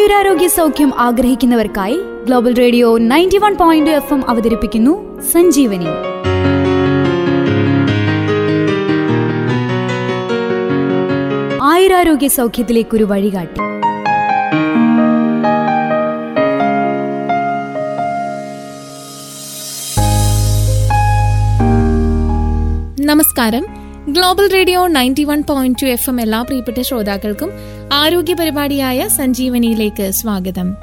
ആയുരാരോഗ്യ സൗഖ്യം ആഗ്രഹിക്കുന്നവർക്കായി global radio ninety one point F M അവതരിപ്പിക്കുന്നു സഞ്ജീവനി. ആയുരാരോഗ്യ സൗഖ്യത്തിലേക്കൊരു വഴികാട്ടി. നമസ്കാരം. Global radio ninety one point two F M എല്ലാ പ്രിയപ്പെട്ട ശ്രോതാക്കൾക്കും ആരോഗ്യ പരിപാടിയായ സഞ്ജീവനിയിലേക്ക് സ്വാഗതം.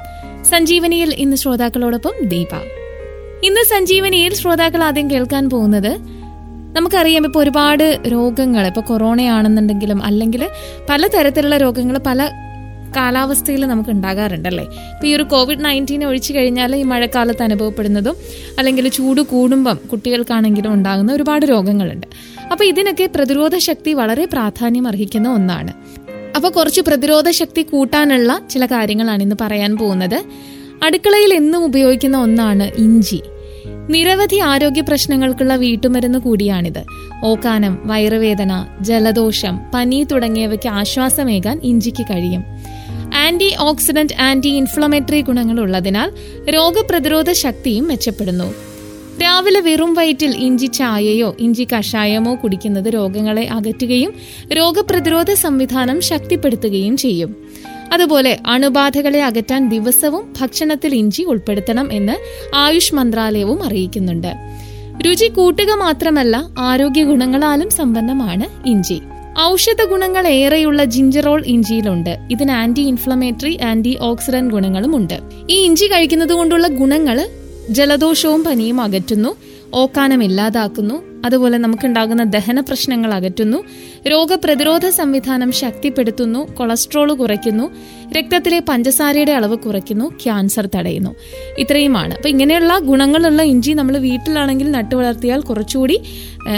സഞ്ജീവനിയിൽ ഇന്ന് ശ്രോതാക്കളോടൊപ്പം ദീപ. ഇന്ന് സഞ്ജീവനിയിൽ ശ്രോതാക്കൾ ആദ്യം കേൾക്കാൻ പോകുന്നത് നമുക്കറിയാം ഇപ്പോൾ ഒരുപാട് രോഗങ്ങൾ ഇപ്പോൾ കൊറോണയാണെന്നുണ്ടെങ്കിലും അല്ലെങ്കിൽ പലതരത്തിലുള്ള രോഗങ്ങൾ പല കാലാവസ്ഥയിൽ നമുക്ക് ഉണ്ടാകാറുണ്ടല്ലേ? ഇപ്പൊ ഈ ഒരു കോവിഡ് നയന്റീൻ ഒഴിച്ചു കഴിഞ്ഞാൽ ഈ മഴക്കാലത്ത് അനുഭവപ്പെടുന്നതും അല്ലെങ്കിൽ ചൂട് കൂടുമ്പം കുട്ടികൾക്കാണെങ്കിലും ഉണ്ടാകുന്ന ഒരുപാട് രോഗങ്ങളുണ്ട്. അപ്പോൾ ഇതിനൊക്കെ പ്രതിരോധ ശക്തി വളരെ പ്രാധാന്യം അർഹിക്കുന്ന ഒന്നാണ്. അപ്പൊ കുറച്ച് പ്രതിരോധ ശക്തി കൂട്ടാനുള്ള ചില കാര്യങ്ങളാണ് ഇന്ന് പറയാൻ പോകുന്നത്. അടുക്കളയിൽ എന്നും ഉപയോഗിക്കുന്ന ഒന്നാണ് ഇഞ്ചി. നിരവധി ആരോഗ്യ പ്രശ്നങ്ങൾക്കുള്ള വീട്ടുമരുന്ന് കൂടിയാണിത്. ഓക്കാനം വയറുവേദന ജലദോഷം പനി തുടങ്ങിയവയ്ക്ക് ആശ്വാസമേകാൻ ഇഞ്ചിക്ക് കഴിയും. ആന്റി ഓക്സിഡന്റ് ആന്റി ഇൻഫ്ലമേറ്ററി ഗുണങ്ങൾ ഉള്ളതിനാൽ രോഗപ്രതിരോധ ശക്തിയും മെച്ചപ്പെടുന്നു. രാവിലെ വെറും വയറ്റിൽ ഇഞ്ചി ചായയോ ഇഞ്ചി കഷായമോ കുടിക്കുന്നത് രോഗങ്ങളെ അകറ്റുകയും രോഗപ്രതിരോധ സംവിധാനം ശക്തിപ്പെടുത്തുകയും ചെയ്യും. അതുപോലെ അണുബാധകളെ അകറ്റാൻ ദിവസവും ഭക്ഷണത്തിൽ ഇഞ്ചി ഉൾപ്പെടുത്തണം എന്ന് ആയുഷ് മന്ത്രാലയവും അറിയിക്കുന്നുണ്ട്. രുചി കൂട്ടുക മാത്രമല്ല ആരോഗ്യ ഗുണങ്ങളാലും സമ്പന്നമാണ് ഇഞ്ചി. ഔഷധ ഗുണങ്ങൾ ഏറെയുള്ള ജിഞ്ചറോൾ ഇഞ്ചിയിലുണ്ട്. ഇതിന് ആന്റി ഇൻഫ്ലമേറ്ററി ആന്റി ഓക്സിഡന്റ് ഗുണങ്ങളും ഉണ്ട് ഈ ഇഞ്ചി കഴിക്കുന്നത് കൊണ്ടുള്ള ഗുണങ്ങൾ ജലദോഷവും പനിയും അകറ്റുന്നു ഓക്കാനം ഇല്ലാതാക്കുന്നു അതുപോലെ നമുക്കുണ്ടാകുന്ന ദഹന പ്രശ്നങ്ങൾ അകറ്റുന്നു രോഗപ്രതിരോധ സംവിധാനം ശക്തിപ്പെടുത്തുന്നു കൊളസ്ട്രോൾ കുറയ്ക്കുന്നു രക്തത്തിലെ പഞ്ചസാരയുടെ അളവ് കുറയ്ക്കുന്നു ക്യാൻസർ തടയുന്നു. ഇത്രയുമാണ്. അപ്പൊ ഇങ്ങനെയുള്ള ഗുണങ്ങളുള്ള ഇഞ്ചി നമ്മൾ വീട്ടിലാണെങ്കിൽ നട്ടു വളർത്തിയാൽ കുറച്ചുകൂടി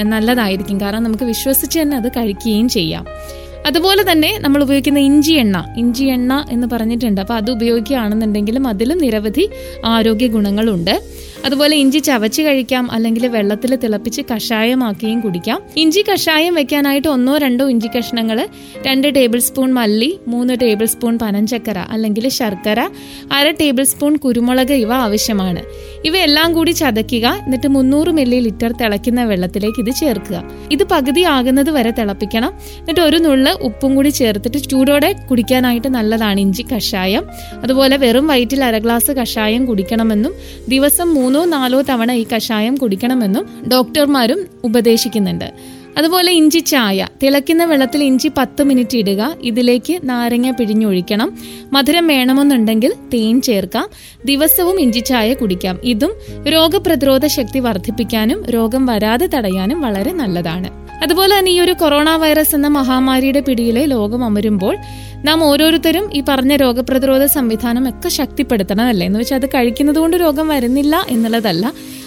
നല്ലതായിരിക്കും. കാരണം നമുക്ക് വിശ്വസിച്ച് തന്നെ അത് കഴിക്കുകയും ചെയ്യാം. അതുപോലെ തന്നെ നമ്മൾ ഉപയോഗിക്കുന്ന ഇഞ്ചി എണ്ണ ഇഞ്ചി എണ്ണ എന്ന് പറഞ്ഞിട്ടുണ്ട്. അപ്പൊ അത് ഉപയോഗിക്കുകയാണെന്നുണ്ടെങ്കിലും അതിലും നിരവധി ആരോഗ്യ ഗുണങ്ങളുണ്ട്. അതുപോലെ ഇഞ്ചി ചവച്ച് കഴിക്കാം അല്ലെങ്കിൽ വെള്ളത്തിൽ തിളപ്പിച്ച് കഷായമാക്കിയും കുടിക്കാം. ഇഞ്ചി കഷായം വെക്കാനായിട്ട് ഒന്നോ രണ്ടോ ഇഞ്ചി കഷ്ണങ്ങൾ രണ്ട് ടേബിൾ സ്പൂൺ മല്ലി മൂന്ന് ടേബിൾ സ്പൂൺ പനഞ്ചക്കര അല്ലെങ്കിൽ ശർക്കര അര ടേബിൾ സ്പൂൺ കുരുമുളക് ഇവ ആവശ്യമാണ്. ഇവയെല്ലാം കൂടി ചതയ്ക്കുക എന്നിട്ട് മുന്നൂറ് മില്ലി ലിറ്റർ തിളയ്ക്കുന്ന വെള്ളത്തിലേക്ക് ഇത് ചേർക്കുക. ഇത് പകുതി ആകുന്നത് വരെ തിളപ്പിക്കണം. എന്നിട്ട് ഒരു നുള്ള് ഉപ്പും കൂടി ചേർത്തിട്ട് ചൂടോടെ കുടിക്കാനായിട്ട് നല്ലതാണ് ഇഞ്ചി കഷായം. അതുപോലെ വെറും വയറ്റിൽ അര ഗ്ലാസ് കഷായം കുടിക്കണമെന്നും ദിവസം മൂന്നോ നാലോ തവണ ഈ കഷായം കുടിക്കണമെന്നും ഡോക്ടർമാരും ഉപദേശിക്കുന്നുണ്ട്. അതുപോലെ ഇഞ്ചി ചായ. തിളയ്ക്കുന്ന വെള്ളത്തിൽ ഇഞ്ചി പത്ത് മിനിറ്റ് ഇടുക. ഇതിലേക്ക് നാരങ്ങ പിഴിഞ്ഞൊഴിക്കണം. മധുരം വേണമെന്നുണ്ടെങ്കിൽ തേൻ ചേർക്കാം. ദിവസവും ഇഞ്ചി ചായ കുടിക്കാം. ഇതും രോഗപ്രതിരോധ ശക്തി വർദ്ധിപ്പിക്കാനും രോഗം വരാതെ തടയാനും വളരെ നല്ലതാണ്. അതുപോലെ തന്നെ ഈ ഒരു കൊറോണ വൈറസ് എന്ന മഹാമാരിയുടെ പിടിയിലെ ലോകം അമരുമ്പോൾ നാം ഓരോരുത്തരും ഈ പറഞ്ഞ രോഗപ്രതിരോധ സംവിധാനം ഒക്കെ ശക്തിപ്പെടുത്തണമല്ലേ എന്ന് വെച്ചാൽ അത് കഴിക്കുന്നത് കൊണ്ട് രോഗം വരുന്നില്ല എന്നുള്ളതല്ല.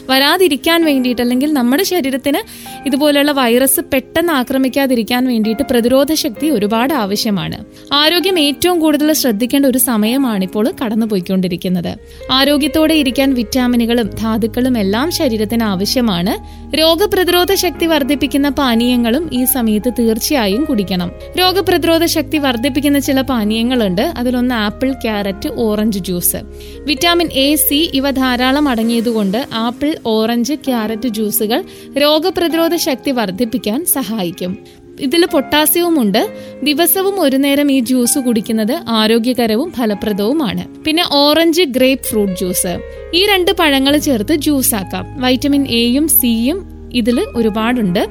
വരാതിരിക്കാൻ വേണ്ടിയിട്ട് അല്ലെങ്കിൽ നമ്മുടെ ശരീരത്തിന് ഇതുപോലെയുള്ള വൈറസ് പെട്ടെന്ന് ആക്രമിക്കാതിരിക്കാൻ വേണ്ടിയിട്ട് പ്രതിരോധ ശക്തി ഒരുപാട് ആവശ്യമാണ്. ആരോഗ്യം ഏറ്റവും കൂടുതൽ ശ്രദ്ധിക്കേണ്ട ഒരു സമയമാണ് ഇപ്പോൾ കടന്നുപോയിക്കൊണ്ടിരിക്കുന്നത്. ആരോഗ്യത്തോടെ ഇരിക്കാൻ വിറ്റാമിനുകളും ധാതുക്കളും എല്ലാം ശരീരത്തിന് ആവശ്യമാണ്. രോഗപ്രതിരോധ ശക്തി വർദ്ധിപ്പിക്കുന്ന പാനീയങ്ങളും ഈ സമയത്ത് തീർച്ചയായും കുടിക്കണം. രോഗപ്രതിരോധ ശക്തി വർദ്ധിപ്പിക്കുന്ന ചില പാനീയങ്ങളുണ്ട്. അതിലൊന്ന് apple carrot orange juice. Vitamin A C ഇവ ധാരാളം അടങ്ങിയതുകൊണ്ട് ആപ്പിൾ ഓറഞ്ച് ക്യാരറ്റ് ജ്യൂസുകൾ രോഗപ്രതിരോധ ശക്തി വർദ്ധിപ്പിക്കാൻ സഹായിക്കും. ഇതിൽ പൊട്ടാസ്യവും ഉണ്ട് ദിവസവും ഒരു നേരം ഈ ജ്യൂസ് കുടിക്കുന്നത് ആരോഗ്യകരവും ഫലപ്രദവുമാണ്. പിന്നെ ഓറഞ്ച് ഗ്രേപ്പ് ഫ്രൂട്ട് ജ്യൂസ്. ഈ രണ്ട് പഴങ്ങൾ ചേർത്ത് ജ്യൂസ് ആക്കാം വൈറ്റമിൻ എയും സിയും ഇതിൽ ഒരുപാടുണ്ട്.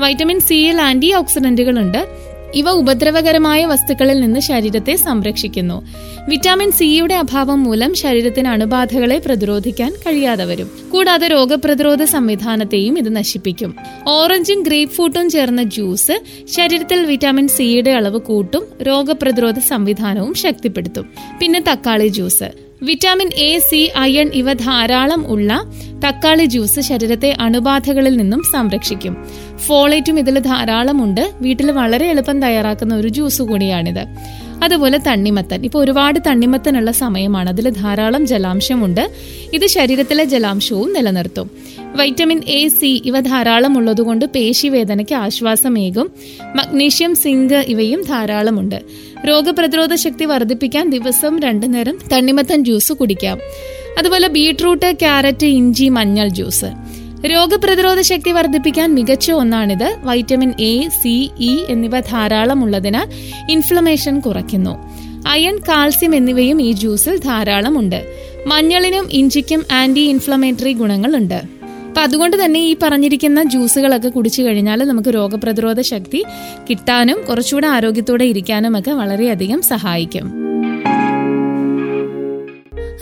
വൈറ്റമിൻ സിയിൽ ആന്റി ഓക്സിഡന്റുകൾ ഉണ്ട് ഇവ ഉപദ്രവകരമായ വസ്തുക്കളിൽ നിന്ന് ശരീരത്തെ സംരക്ഷിക്കുന്നു. വിറ്റാമിൻ സിയുടെ അഭാവം മൂലം ശരീരത്തിന് അണുബാധകളെ പ്രതിരോധിക്കാൻ കഴിയാതെ വരും. കൂടാതെ രോഗപ്രതിരോധ സംവിധാനത്തെയും ഇത് നശിപ്പിക്കും. ഓറഞ്ചും ഗ്രേപ്പ് ഫ്രൂട്ടും ചേർന്ന ജ്യൂസ് ശരീരത്തിൽ വിറ്റാമിൻ സിയുടെ അളവ് കൂട്ടും രോഗപ്രതിരോധ സംവിധാനവും ശക്തിപ്പെടുത്തും. പിന്നെ തക്കാളി juice. Vitamin A C iron ഇവ ധാരാളം ഉള്ള തക്കാളി ജ്യൂസ് ശരീരത്തെ അണുബാധകളിൽ നിന്നും സംരക്ഷിക്കും. ഫോളേറ്റും ഇതിൽ ധാരാളമുണ്ട് വീട്ടിൽ വളരെ എളുപ്പം തയ്യാറാക്കുന്ന ഒരു ജ്യൂസ് കൂടിയാണിത്. അതുപോലെ തണ്ണിമത്തൻ. ഇപ്പോൾ ഒരുപാട് തണ്ണിമത്തനുള്ള സമയമാണ്. അതിൽ ധാരാളം ജലാംശമുണ്ട്. ഇത് ശരീരത്തിലെ ജലാംശവും നിലനിർത്തും. വൈറ്റമിൻ എ സി ഇവ ധാരാളം ഉള്ളതുകൊണ്ട് പേശിവേദനയ്ക്ക് ആശ്വാസമേകും. മഗ്നീഷ്യം സിങ്ക് ഇവയും ധാരാളമുണ്ട്. രോഗപ്രതിരോധ ശക്തി വർദ്ധിപ്പിക്കാൻ ദിവസം രണ്ടു നേരം തണ്ണിമത്തൻ ജ്യൂസ് കുടിക്കാം. അതുപോലെ ബീട്രൂട്ട് ക്യാരറ്റ് ഇഞ്ചി മഞ്ഞൾ ജ്യൂസ് രോഗപ്രതിരോധ ശക്തി വർദ്ധിപ്പിക്കാൻ മികച്ച ഒന്നാണിത്. വൈറ്റമിൻ എ സി ഇ എന്നിവ ധാരാളം ഉള്ളതിനാൽ ഇൻഫ്ലമേഷൻ കുറയ്ക്കുന്നു. അയൺ കാൽസ്യം എന്നിവയും ഈ ജ്യൂസിൽ ധാരാളമുണ്ട്. മഞ്ഞളിനും ഇഞ്ചിക്കും ആന്റി ഇൻഫ്ലമേറ്ററി ഗുണങ്ങളുണ്ട്. അപ്പൊ അതുകൊണ്ട് തന്നെ ഈ പറഞ്ഞിരിക്കുന്ന ജ്യൂസുകളൊക്കെ കുടിച്ചു കഴിഞ്ഞാൽ നമുക്ക് രോഗപ്രതിരോധ ശക്തി കിട്ടാനും കുറച്ചുകൂടെ ആരോഗ്യത്തോടെ ഇരിക്കാനും ഒക്കെ വളരെയധികം സഹായിക്കും.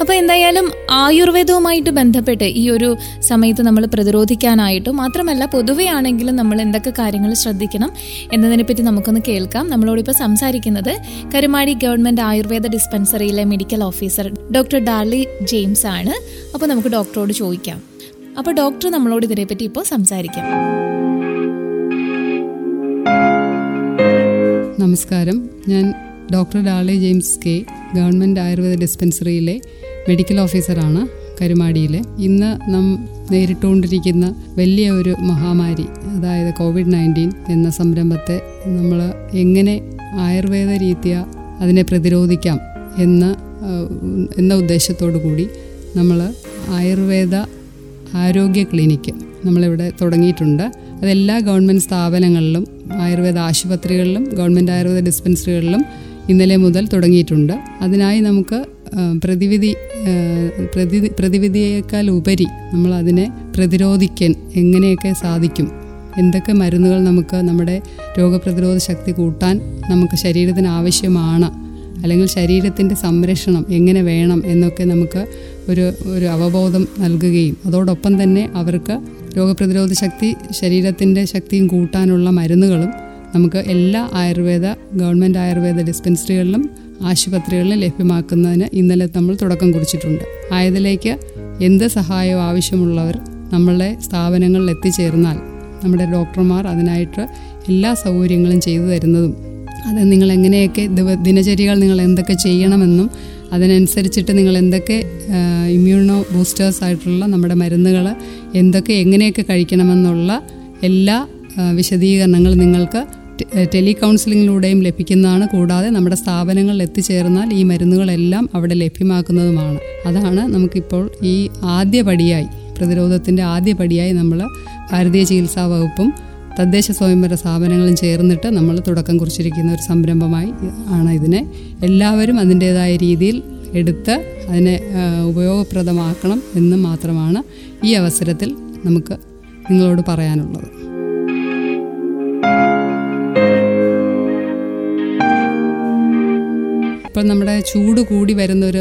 അപ്പൊ എന്തായാലും ആയുർവേദവുമായിട്ട് ബന്ധപ്പെട്ട് ഈ ഒരു സമയത്ത് നമ്മൾ പ്രതിരോധിക്കാനായിട്ടും മാത്രമല്ല പൊതുവെ ആണെങ്കിലും നമ്മൾ എന്തൊക്കെ കാര്യങ്ങൾ ശ്രദ്ധിക്കണം എന്നതിനെപ്പറ്റി നമുക്കൊന്ന് കേൾക്കാം. നമ്മളോടിപ്പോൾ സംസാരിക്കുന്നത് Karumadi government Ayurveda ഡിസ്പെൻസറിയിലെ medical officer doctor Darly James ആണ് അപ്പോൾ നമുക്ക് ഡോക്ടറോട് ചോദിക്കാം. അപ്പോൾ ഡോക്ടർ നമ്മളോട് ഇതിനെപ്പറ്റി ഇപ്പോൾ സംസാരിക്കാം. നമസ്കാരം. ഞാൻ doctor Dally James K government Ayurveda ഡിസ്പെൻസറിയിലെ medical ഓഫീസറാണ് കരുമാടിയിൽ ഇന്ന് നാം നേരിട്ടുകൊണ്ടിരിക്കുന്ന വലിയ ഒരു മഹാമാരി അതായത് കോവിഡ് നയന്റീൻ എന്ന സംരംഭത്തെ നമ്മൾ എങ്ങനെ ആയുർവേദ രീതിയ അതിനെ പ്രതിരോധിക്കാം എന്ന എന്ന ഉദ്ദേശത്തോടു കൂടി നമ്മൾ ആയുർവേദ ആരോഗ്യ ക്ലിനിക്ക് നമ്മളിവിടെ തുടങ്ങിയിട്ടുണ്ട്. അതെല്ലാ ഗവൺമെന്റ് സ്ഥാപനങ്ങളിലും ആയുർവേദ ആശുപത്രികളിലും ഗവൺമെന്റ് ആയുർവേദ ഡിസ്പെൻസറികളിലും ഇന്നലെ മുതൽ തുടങ്ങിയിട്ടുണ്ട്. അതിനായി നമുക്ക് പ്രതിവിധി പ്രതി പ്രതിവിധിയേക്കാൾ ഉപരി നമ്മൾ അതിനെ പ്രതിരോധിക്കാൻ എങ്ങനെയൊക്കെ സാധിക്കും എന്തൊക്കെ മരുന്നുകൾ നമുക്ക് നമ്മുടെ രോഗപ്രതിരോധ ശക്തി കൂട്ടാൻ നമുക്ക് ശരീരത്തിന് ആവശ്യമാണ് അല്ലെങ്കിൽ ശരീരത്തിന്റെ സംരക്ഷണം എങ്ങനെ വേണം എന്നൊക്കെ നമുക്ക് ഒരു ഒരു അവബോധം നൽകുകയും അതോടൊപ്പം തന്നെ അവർക്ക് രോഗപ്രതിരോധ ശക്തി ശരീരത്തിന്റെ ശക്തിയും കൂട്ടാനുള്ള മരുന്നുകളും നമുക്ക് എല്ലാ ആയുർവേദ ഗവൺമെന്റ് ആയുർവേദ ഡിസ്പെൻസറികളിലും ആശുപത്രികളിലും ലഭ്യമാക്കുന്നതിന് ഇന്നലെ നമ്മൾ തുടക്കം കുറിച്ചിട്ടുണ്ട്. ആയതിലേക്ക് എന്ത് സഹായവും ആവശ്യമുള്ളവർ നമ്മളുടെ സ്ഥാപനങ്ങളിൽ എത്തിച്ചേർന്നാൽ നമ്മുടെ ഡോക്ടർമാർ അതിനായിട്ട് എല്ലാ സൗകര്യങ്ങളും ചെയ്തു തരുന്നതും അത് നിങ്ങൾ എങ്ങനെയൊക്കെ ദിനചര്യകൾ നിങ്ങൾ എന്തൊക്കെ ചെയ്യണമെന്നും അതിനനുസരിച്ചിട്ട് നിങ്ങൾ എന്തൊക്കെ ഇമ്മ്യൂണോ ബൂസ്റ്റേഴ്സ് ആയിട്ടുള്ള നമ്മുടെ മരുന്നുകൾ എന്തൊക്കെ എങ്ങനെയൊക്കെ കഴിക്കണമെന്നുള്ള എല്ലാ വിശദീകരണങ്ങളും നിങ്ങൾക്ക് ടെലി കൗൺസിലിങ്ങിലൂടെയും ലഭിക്കുന്നതാണ്. കൂടാതെ നമ്മുടെ സ്ഥാപനങ്ങളിൽ എത്തിച്ചേർന്നാൽ ഈ മരുന്നുകളെല്ലാം അവിടെ ലഭ്യമാക്കുന്നതുമാണ്. അതാണ് നമുക്കിപ്പോൾ ഈ ആദ്യപടിയായി പ്രതിരോധത്തിന്റെ ആദ്യ പടിയായി നമ്മൾ ഭാരതീയ ചികിത്സാ വകുപ്പും തദ്ദേശ സ്വയംഭര സ്ഥാപനങ്ങളും ചേർന്നിട്ട് നമ്മൾ തുടക്കം കുറിച്ചിരിക്കുന്ന ഒരു സംരംഭമായി ആണ് ഇതിനെ. എല്ലാവരും അതിന്റേതായ രീതിയിൽ എടുത്ത് അതിനെ ഉപയോഗപ്രദമാക്കണം എന്ന് മാത്രമാണ് ഈ അവസരത്തിൽ നമുക്ക് നിങ്ങളോട് പറയാനുള്ളത്. ഇപ്പം നമ്മുടെ ചൂട് കൂടി വരുന്ന ഒരു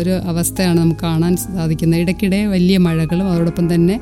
ഒരു അവസ്ഥയാണ് നമുക്ക് കാണാൻ സാധിക്കുന്നത്. ഇടയ്ക്കിടെ വലിയ മഴകളും അതോടൊപ്പം തന്നെ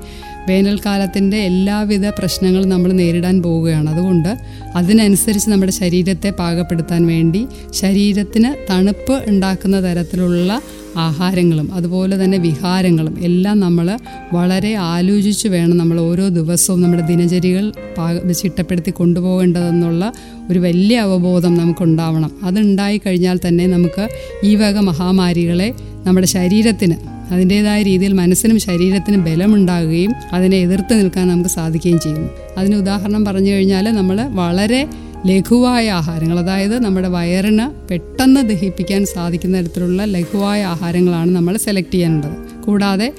വേനൽക്കാലത്തിന്റെ എല്ലാവിധ പ്രശ്നങ്ങളും നമ്മൾ നേരിടാൻ പോവുകയാണ്. അതുകൊണ്ട് അതിനനുസരിച്ച് നമ്മുടെ ശരീരത്തെ പാകപ്പെടുത്താൻ വേണ്ടി ശരീരത്തിന് തണുപ്പ് ഉണ്ടാക്കുന്ന തരത്തിലുള്ള ആഹാരങ്ങളും അതുപോലെ തന്നെ വിഹാരങ്ങളും എല്ലാം നമ്മൾ വളരെ ആലോചിച്ച് വേണം നമ്മൾ ഓരോ ദിവസവും നമ്മുടെ ദിനചര്യകൾ പാക ചിട്ടപ്പെടുത്തി കൊണ്ടുപോകേണ്ടതെന്നുള്ള ഒരു വലിയ അവബോധം നമുക്കുണ്ടാവണം. അതുണ്ടായി കഴിഞ്ഞാൽ തന്നെ നമുക്ക് ഈ വക മഹാമാരികളെ നമ്മുടെ ശരീരത്തിന് അതിന്റേതായ രീതിയിൽ മനസ്സിനും ശരീരത്തിനും ബലമുണ്ടാകുകയും അതിനെ എതിർത്ത് നിൽക്കാൻ നമുക്ക് സാധിക്കുകയും ചെയ്യുന്നു. അതിന് ഉദാഹരണം പറഞ്ഞു കഴിഞ്ഞാൽ നമ്മൾ വളരെ ലഘുവായ ആഹാരങ്ങൾ അതായത് നമ്മുടെ വയറിന് പെട്ടെന്ന് ദഹിപ്പിക്കാൻ സാധിക്കുന്ന തരത്തിലുള്ള ലഘുവായ ആഹാരങ്ങളാണ് നമ്മൾ സെലക്ട് ചെയ്യാനുള്ളത് കൂടാതെ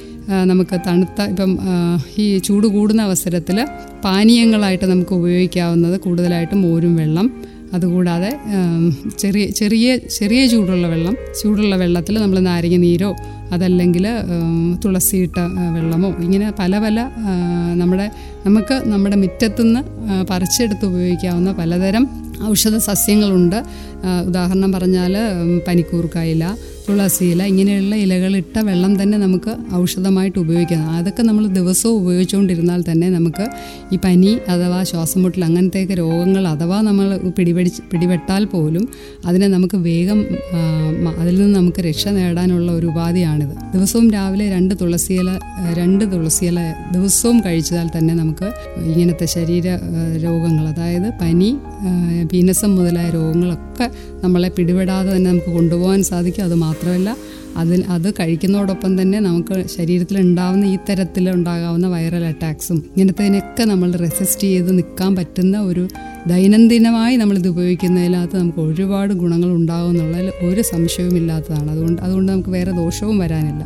നമുക്ക് തണുത്ത ഇപ്പം ഈ ചൂട് കൂടുന്ന അവസരത്തിൽ പാനീയങ്ങളായിട്ട് നമുക്ക് ഉപയോഗിക്കാവുന്നത് കൂടുതലായിട്ടും മോരും വെള്ളം. അതുകൂടാതെ ചെറിയ ചെറിയ ചെറിയ ചൂടുള്ള വെള്ളം. ചൂടുള്ള വെള്ളത്തിൽ നമ്മൾ നാരങ്ങ നീരോ അതല്ലെങ്കിൽ തുളസിയിട്ട വെള്ളമോ ഇങ്ങനെ പല പല നമ്മുടെ നമുക്ക് നമ്മുടെ മുറ്റത്തുനിന്ന് പറിച്ചെടുത്ത് ഉപയോഗിക്കാവുന്ന പലതരം ഔഷധ സസ്യങ്ങളുണ്ട്. ഉദാഹരണം പറഞ്ഞാൽ പനിക്കൂർക്കായില തുളസിയില ഇങ്ങനെയുള്ള ഇലകളിട്ട വെള്ളം തന്നെ നമുക്ക് ഔഷധമായിട്ട് ഉപയോഗിക്കാം. അതൊക്കെ നമ്മൾ ദിവസവും ഉപയോഗിച്ചുകൊണ്ടിരുന്നാൽ തന്നെ നമുക്ക് ഈ പനി അഥവാ ശ്വാസം മുട്ടൽ അങ്ങനത്തെയൊക്കെ രോഗങ്ങൾ അഥവാ നമ്മൾ പിടിപെടിച്ച് പിടിപെട്ടാൽ പോലും അതിനെ നമുക്ക് വേഗം അതിൽ നിന്ന് നമുക്ക് രക്ഷ നേടാനുള്ള ഒരു ഉപാധിയാണിത് ദിവസവും രാവിലെ രണ്ട് തുളസിയില രണ്ട് തുളസിയില ദിവസവും കഴിച്ചാൽ തന്നെ നമുക്ക് ഇങ്ങനത്തെ ശരീര രോഗങ്ങൾ അതായത് പനി പീനസം മുതലായ രോഗങ്ങളൊക്കെ നമ്മളെ പിടിപെടാതെ തന്നെ നമുക്ക് കൊണ്ടുപോകാൻ സാധിക്കും. അത് മാത്രമല്ല അതിൽ അത് കഴിക്കുന്നതോടൊപ്പം തന്നെ നമുക്ക് ശരീരത്തിൽ ഉണ്ടാവുന്ന ഈ തരത്തിൽ ഉണ്ടാകാവുന്ന വൈറൽ അറ്റാക്സും ഇങ്ങനത്തതിനൊക്കെ നമ്മൾ റെസിസ്റ്റ് ചെയ്ത് നിൽക്കാൻ പറ്റുന്ന ഒരു ദൈനംദിനമായി നമ്മളിത് ഉപയോഗിക്കുന്നതിനകത്ത് നമുക്ക് ഒരുപാട് ഗുണങ്ങൾ ഉണ്ടാകും എന്നുള്ളതിൽ ഒരു സംശയവും ഇല്ലാത്തതാണ് അതുകൊണ്ട് അതുകൊണ്ട് നമുക്ക് വേറെ ദോഷവും വരാനില്ല.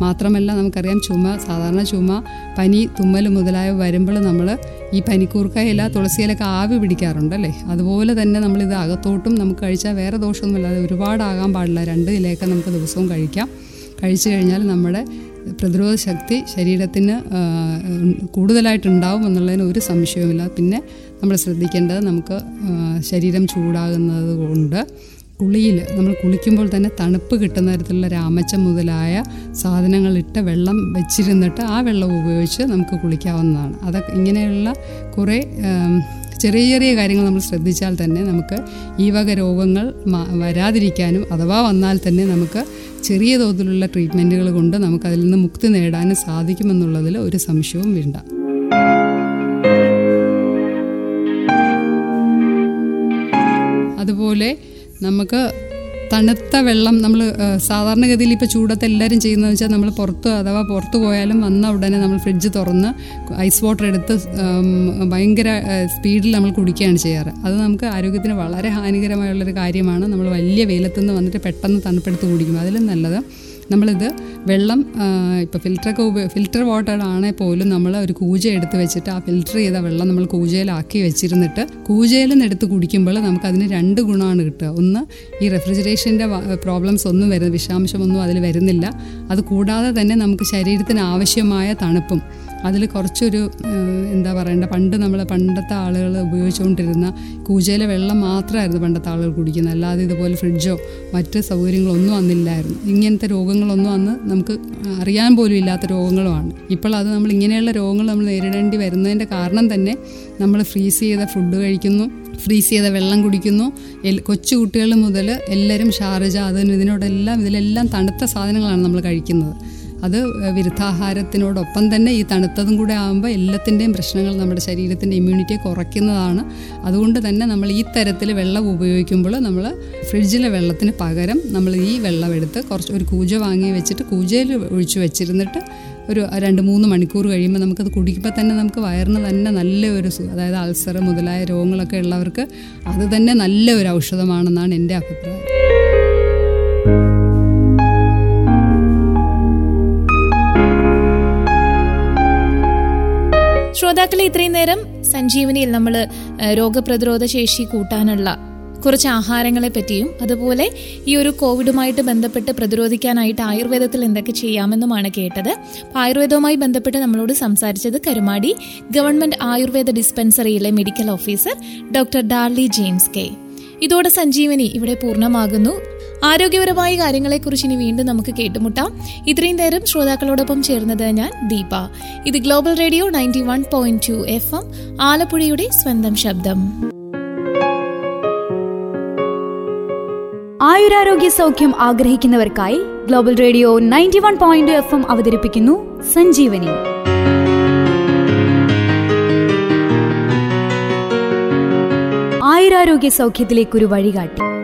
മാത്രമല്ല നമുക്കറിയാം ചുമ സാധാരണ ചുമ പനി തുമ്മൽ മുതലായവ വരുമ്പോൾ നമ്മൾ ഈ പനിക്കൂർക്കയില തുളസിയിലൊക്കെ ആവി പിടിക്കാറുണ്ടല്ലേ അതുപോലെ തന്നെ നമ്മളിത് അകത്തോട്ടും നമുക്ക് കഴിച്ചാൽ വേറെ ദോഷമൊന്നുമില്ലാതെ ഒരുപാടാകാൻ പാടില്ല. രണ്ട് ഇലയൊക്കെ നമുക്ക് ദിവസവും കഴിക്കാം. കഴിച്ചു കഴിഞ്ഞാൽ നമ്മുടെ പ്രതിരോധ ശക്തി ശരീരത്തിന് കൂടുതലായിട്ടുണ്ടാവും എന്നുള്ളതിന് ഒരു സംശയവുമില്ല. പിന്നെ നമ്മൾ ശ്രദ്ധിക്കേണ്ടത് നമുക്ക് ശരീരം ചൂടാകുന്നത് കൊണ്ട് കുളിയിൽ നമ്മൾ കുളിക്കുമ്പോൾ തന്നെ തണുപ്പ് കിട്ടുന്ന തരത്തിലുള്ള രാമച്ചം മുതലായ സാധനങ്ങളിട്ട് വെള്ളം വെച്ചിരുന്നിട്ട് ആ വെള്ളം ഉപയോഗിച്ച് നമുക്ക് കുളിക്കാവുന്നതാണ്. അതൊക്കെ ഇങ്ങനെയുള്ള കുറേ ചെറിയ ചെറിയ കാര്യങ്ങൾ നമ്മൾ ശ്രദ്ധിച്ചാൽ തന്നെ നമുക്ക് ഈ വക രോഗങ്ങൾ വരാതിരിക്കാനും അഥവാ വന്നാൽ തന്നെ നമുക്ക് ചെറിയ തോതിലുള്ള ട്രീറ്റ്മെന്റുകൾ കൊണ്ട് നമുക്ക് അതിൽ നിന്ന് മുക്തി നേടാനും സാധിക്കുമെന്നുള്ളതിൽ ഒരു സംശയവും വേണ്ട. അതുപോലെ നമുക്ക് തണുത്ത വെള്ളം നമ്മൾ സാധാരണഗതിയിൽ ഇപ്പോൾ ചൂടത്ത് എല്ലാവരും ചെയ്യുന്നതെന്ന് വെച്ചാൽ നമ്മൾ പുറത്ത് അഥവാ പുറത്ത് പോയാലും വന്ന ഉടനെ നമ്മൾ ഫ്രിഡ്ജ് തുറന്ന് ഐസ് വാട്ടർ എടുത്ത് ഭയങ്കര സ്പീഡിൽ നമ്മൾ കുടിക്കുകയാണ് ചെയ്യാറ്. അത് നമുക്ക് ആരോഗ്യത്തിന് വളരെ ഹാനികരമായുള്ളൊരു കാര്യമാണ്. നമ്മൾ വലിയ വെയിലത്തുനിന്ന് വന്നിട്ട് പെട്ടെന്ന് തണുപ്പെടുത്ത് കുടിക്കും അതിലും നല്ലത് നമ്മളിത് വെള്ളം ഇപ്പോൾ ഫിൽറ്ററൊക്കെ ഉപ ഫിൽറ്റർ വാട്ടർ ആണെങ്കിൽ പോലും നമ്മൾ ഒരു കൂജ എടുത്ത് വെച്ചിട്ട് ആ ഫിൽറ്റർ ചെയ്ത വെള്ളം നമ്മൾ കൂജയിലാക്കി വെച്ചിരുന്നിട്ട് കൂജയിൽ നിന്ന് എടുത്ത് കുടിക്കുമ്പോൾ നമുക്കതിന് രണ്ട് ഗുണമാണ് കിട്ടുക. ഒന്ന് ഈ റെഫ്രിജറേഷന്റെ പ്രോബ്ലംസ് ഒന്നും വരുന്ന വിഷാംശമൊന്നും അതിൽ വരുന്നില്ല. അത് കൂടാതെ തന്നെ നമുക്ക് ശരീരത്തിന് ആവശ്യമായ തണുപ്പും അതിൽ കുറച്ചൊരു എന്താ പറയണ്ട പണ്ട് നമ്മൾ പണ്ടത്തെ ആളുകൾ ഉപയോഗിച്ചുകൊണ്ടിരുന്ന കൂജയിലെ വെള്ളം മാത്രമായിരുന്നു പണ്ടത്തെ ആളുകൾ കുടിക്കുന്നത്. അല്ലാതെ ഇതുപോലെ ഫ്രിഡ്ജോ മറ്റ് സൗകര്യങ്ങളൊന്നും അന്നില്ലായിരുന്നു ഇങ്ങനത്തെ രോഗങ്ങളൊന്നും അന്ന് നമുക്ക് അറിയാൻ പോലും ഇല്ലാത്ത രോഗങ്ങളുമാണ്. ഇപ്പോൾ അത് നമ്മൾ ഇങ്ങനെയുള്ള രോഗങ്ങൾ നമ്മൾ നേരിടേണ്ടി വരുന്നതിന്റെ കാരണം തന്നെ നമ്മൾ ഫ്രീസ് ചെയ്ത ഫുഡ് കഴിക്കുന്നു ഫ്രീസ് ചെയ്ത വെള്ളം കുടിക്കുന്നു കൊച്ചു കുട്ടികൾ മുതൽ എല്ലാവരും ഷാർജ അതിന് ഇതിനോടെല്ലാം ഇതിലെല്ലാം തണുത്ത സാധനങ്ങളാണ് നമ്മൾ കഴിക്കുന്നത്. അത് വിരുദ്ധാഹാരത്തിനോടൊപ്പം തന്നെ ഈ തണുത്തതും കൂടെ ആകുമ്പോൾ എല്ലാത്തിന്റെയും പ്രശ്നങ്ങൾ നമ്മുടെ ശരീരത്തിന്റെ ഇമ്മ്യൂണിറ്റിയെ കുറയ്ക്കുന്നതാണ്. അതുകൊണ്ട് തന്നെ നമ്മൾ ഈ തരത്തിൽ വെള്ളം ഉപയോഗിക്കുമ്പോൾ നമ്മൾ ഫ്രിഡ്ജിലെ വെള്ളത്തിന് പകരം നമ്മൾ ഈ വെള്ളം എടുത്ത് കുറച്ച് ഒരു കൂജ വാങ്ങി വെച്ചിട്ട് കൂജയിൽ ഒഴിച്ച് വെച്ചിരുന്നിട്ട് ഒരു രണ്ട് മൂന്ന് മണിക്കൂർ കഴിയുമ്പോൾ നമുക്കത് കുടിക്കുമ്പോൾ തന്നെ നമുക്ക് വയറിന് തന്നെ നല്ല ഒരു അതായത് അൾസർ മുതലായ രോഗങ്ങളൊക്കെ ഉള്ളവർക്ക് അത് തന്നെ നല്ല ഒരു ഔഷധമാണെന്നാണ് എന്റെ അഭിപ്രായം. ശ്രോതാക്കളെ ഇത്രയും നേരം സഞ്ജീവനിയിൽ നമ്മൾ രോഗപ്രതിരോധ ശേഷി കൂട്ടാനുള്ള കുറച്ച് ആഹാരങ്ങളെ പറ്റിയും അതുപോലെ ഈ ഒരു കോവിഡുമായിട്ട് ബന്ധപ്പെട്ട് പ്രതിരോധിക്കാനായിട്ട് ആയുർവേദത്തിൽ എന്തൊക്കെ ചെയ്യാമെന്നുമാണ് കേട്ടത്. ആയുർവേദവുമായി ബന്ധപ്പെട്ട് നമ്മളോട് സംസാരിച്ചത് Karumadi government Ayurveda ഡിസ്പെൻസറിയിലെ medical officer doctor Darly James K. ഇതോടെ സഞ്ജീവനി ഇവിടെ പൂർണമാകുന്നു. ആരോഗ്യപരമായ കാര്യങ്ങളെക്കുറിച്ച് ഇനി വീണ്ടും നമുക്ക് കേട്ടുമുട്ടാം. ഇത്രയും നേരം ശ്രോതാക്കളോടൊപ്പം ചേർന്നത് ഞാൻ ദീപ. ഇത് global radio ninety one point two F M ആലപ്പുഴയുടെ സ്വന്തം ശബ്ദം. ആയുരാരോഗ്യ സൗഖ്യം ആഗ്രഹിക്കുന്നവർക്കായി global radio ninety one point F M അവതരിപ്പിക്കുന്നു സഞ്ജീവനി. ആയുരാരോഗ്യ സൗഖ്യത്തിലേക്കൊരു വഴികാട്ടി.